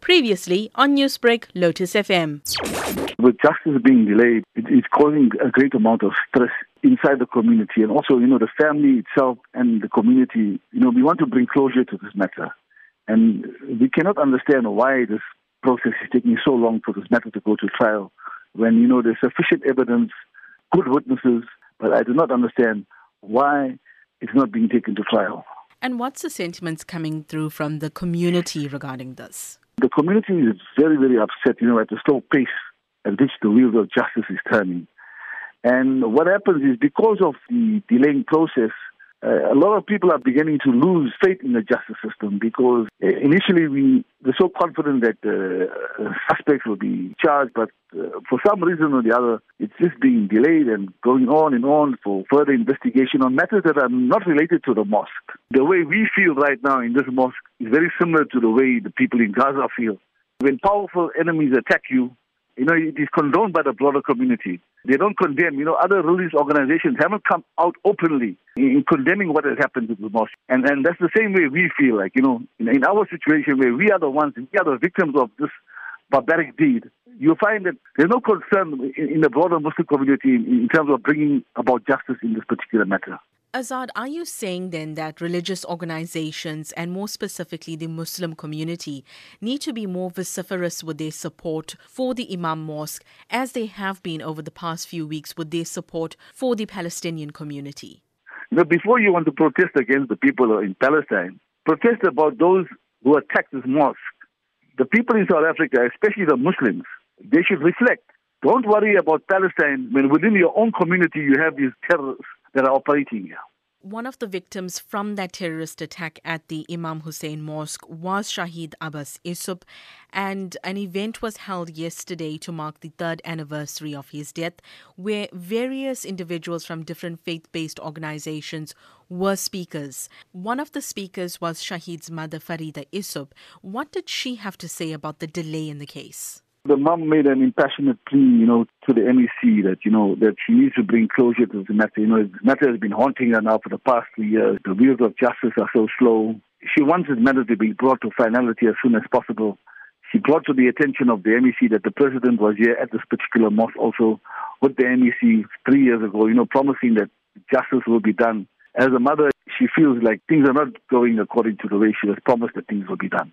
Previously on Newsbreak, Lotus FM. With justice being delayed, it is causing a great amount of stress inside the community and also, you know, the family itself and the community. You know, we want to bring closure to this matter. And we cannot understand why this process is taking so long for this matter to go to trial when, you know, there's sufficient evidence, good witnesses, but I do not understand why it's not being taken to trial. And what's the sentiments coming through from the community regarding this? The community is very, very upset, you know, at the slow pace at which the wheels of justice is turning. And what happens is because of the delaying process, uh, a lot of people are beginning to lose faith in the justice system because uh, initially we were so confident that uh, suspects will be charged, but uh, for some reason or the other, it's just being delayed and going on and on for further investigation on matters that are not related to the mosque. The way we feel right now in this mosque is very similar to the way the people in Gaza feel. When powerful enemies attack you, you know, it is condoned by the broader community. They don't condemn. You know, other religious organizations haven't come out openly in condemning what has happened to the mosque. And, and that's the same way we feel like, you know, in, in our situation where we are the ones, we are the victims of this barbaric deed, you find that there's no concern in, in the broader Muslim community in, in terms of bringing about justice in this particular matter. Azad, are you saying then that religious organizations and more specifically the Muslim community need to be more vociferous with their support for the Imam Mosque as they have been over the past few weeks with their support for the Palestinian community? Now, before you want to protest against the people in Palestine, protest about those who attacked this mosque. The people in South Africa, especially the Muslims, they should reflect. Don't worry about Palestine when within your own community you have these terrorists that are operating here. One of the victims from that terrorist attack at the Imam Hussain Mosque was Shaheed Abbas Essop, and an event was held yesterday to mark the third anniversary of his death, where various individuals from different faith based organizations were speakers. One of the speakers was Shaheed's mother, Farida Essop. What did she have to say about the delay in the case? The mom made an impassionate plea, you know, to the MEC that, you know, that she needs to bring closure to the matter. You know, the matter has been haunting her now for the past three years. The wheels of justice are so slow. She wants this matter to be brought to finality as soon as possible. She brought to the attention of the MEC that the president was here at this particular mosque also with the MEC three years ago, you know, promising that justice will be done. As a mother, she feels like things are not going according to the way she was promised that things will be done.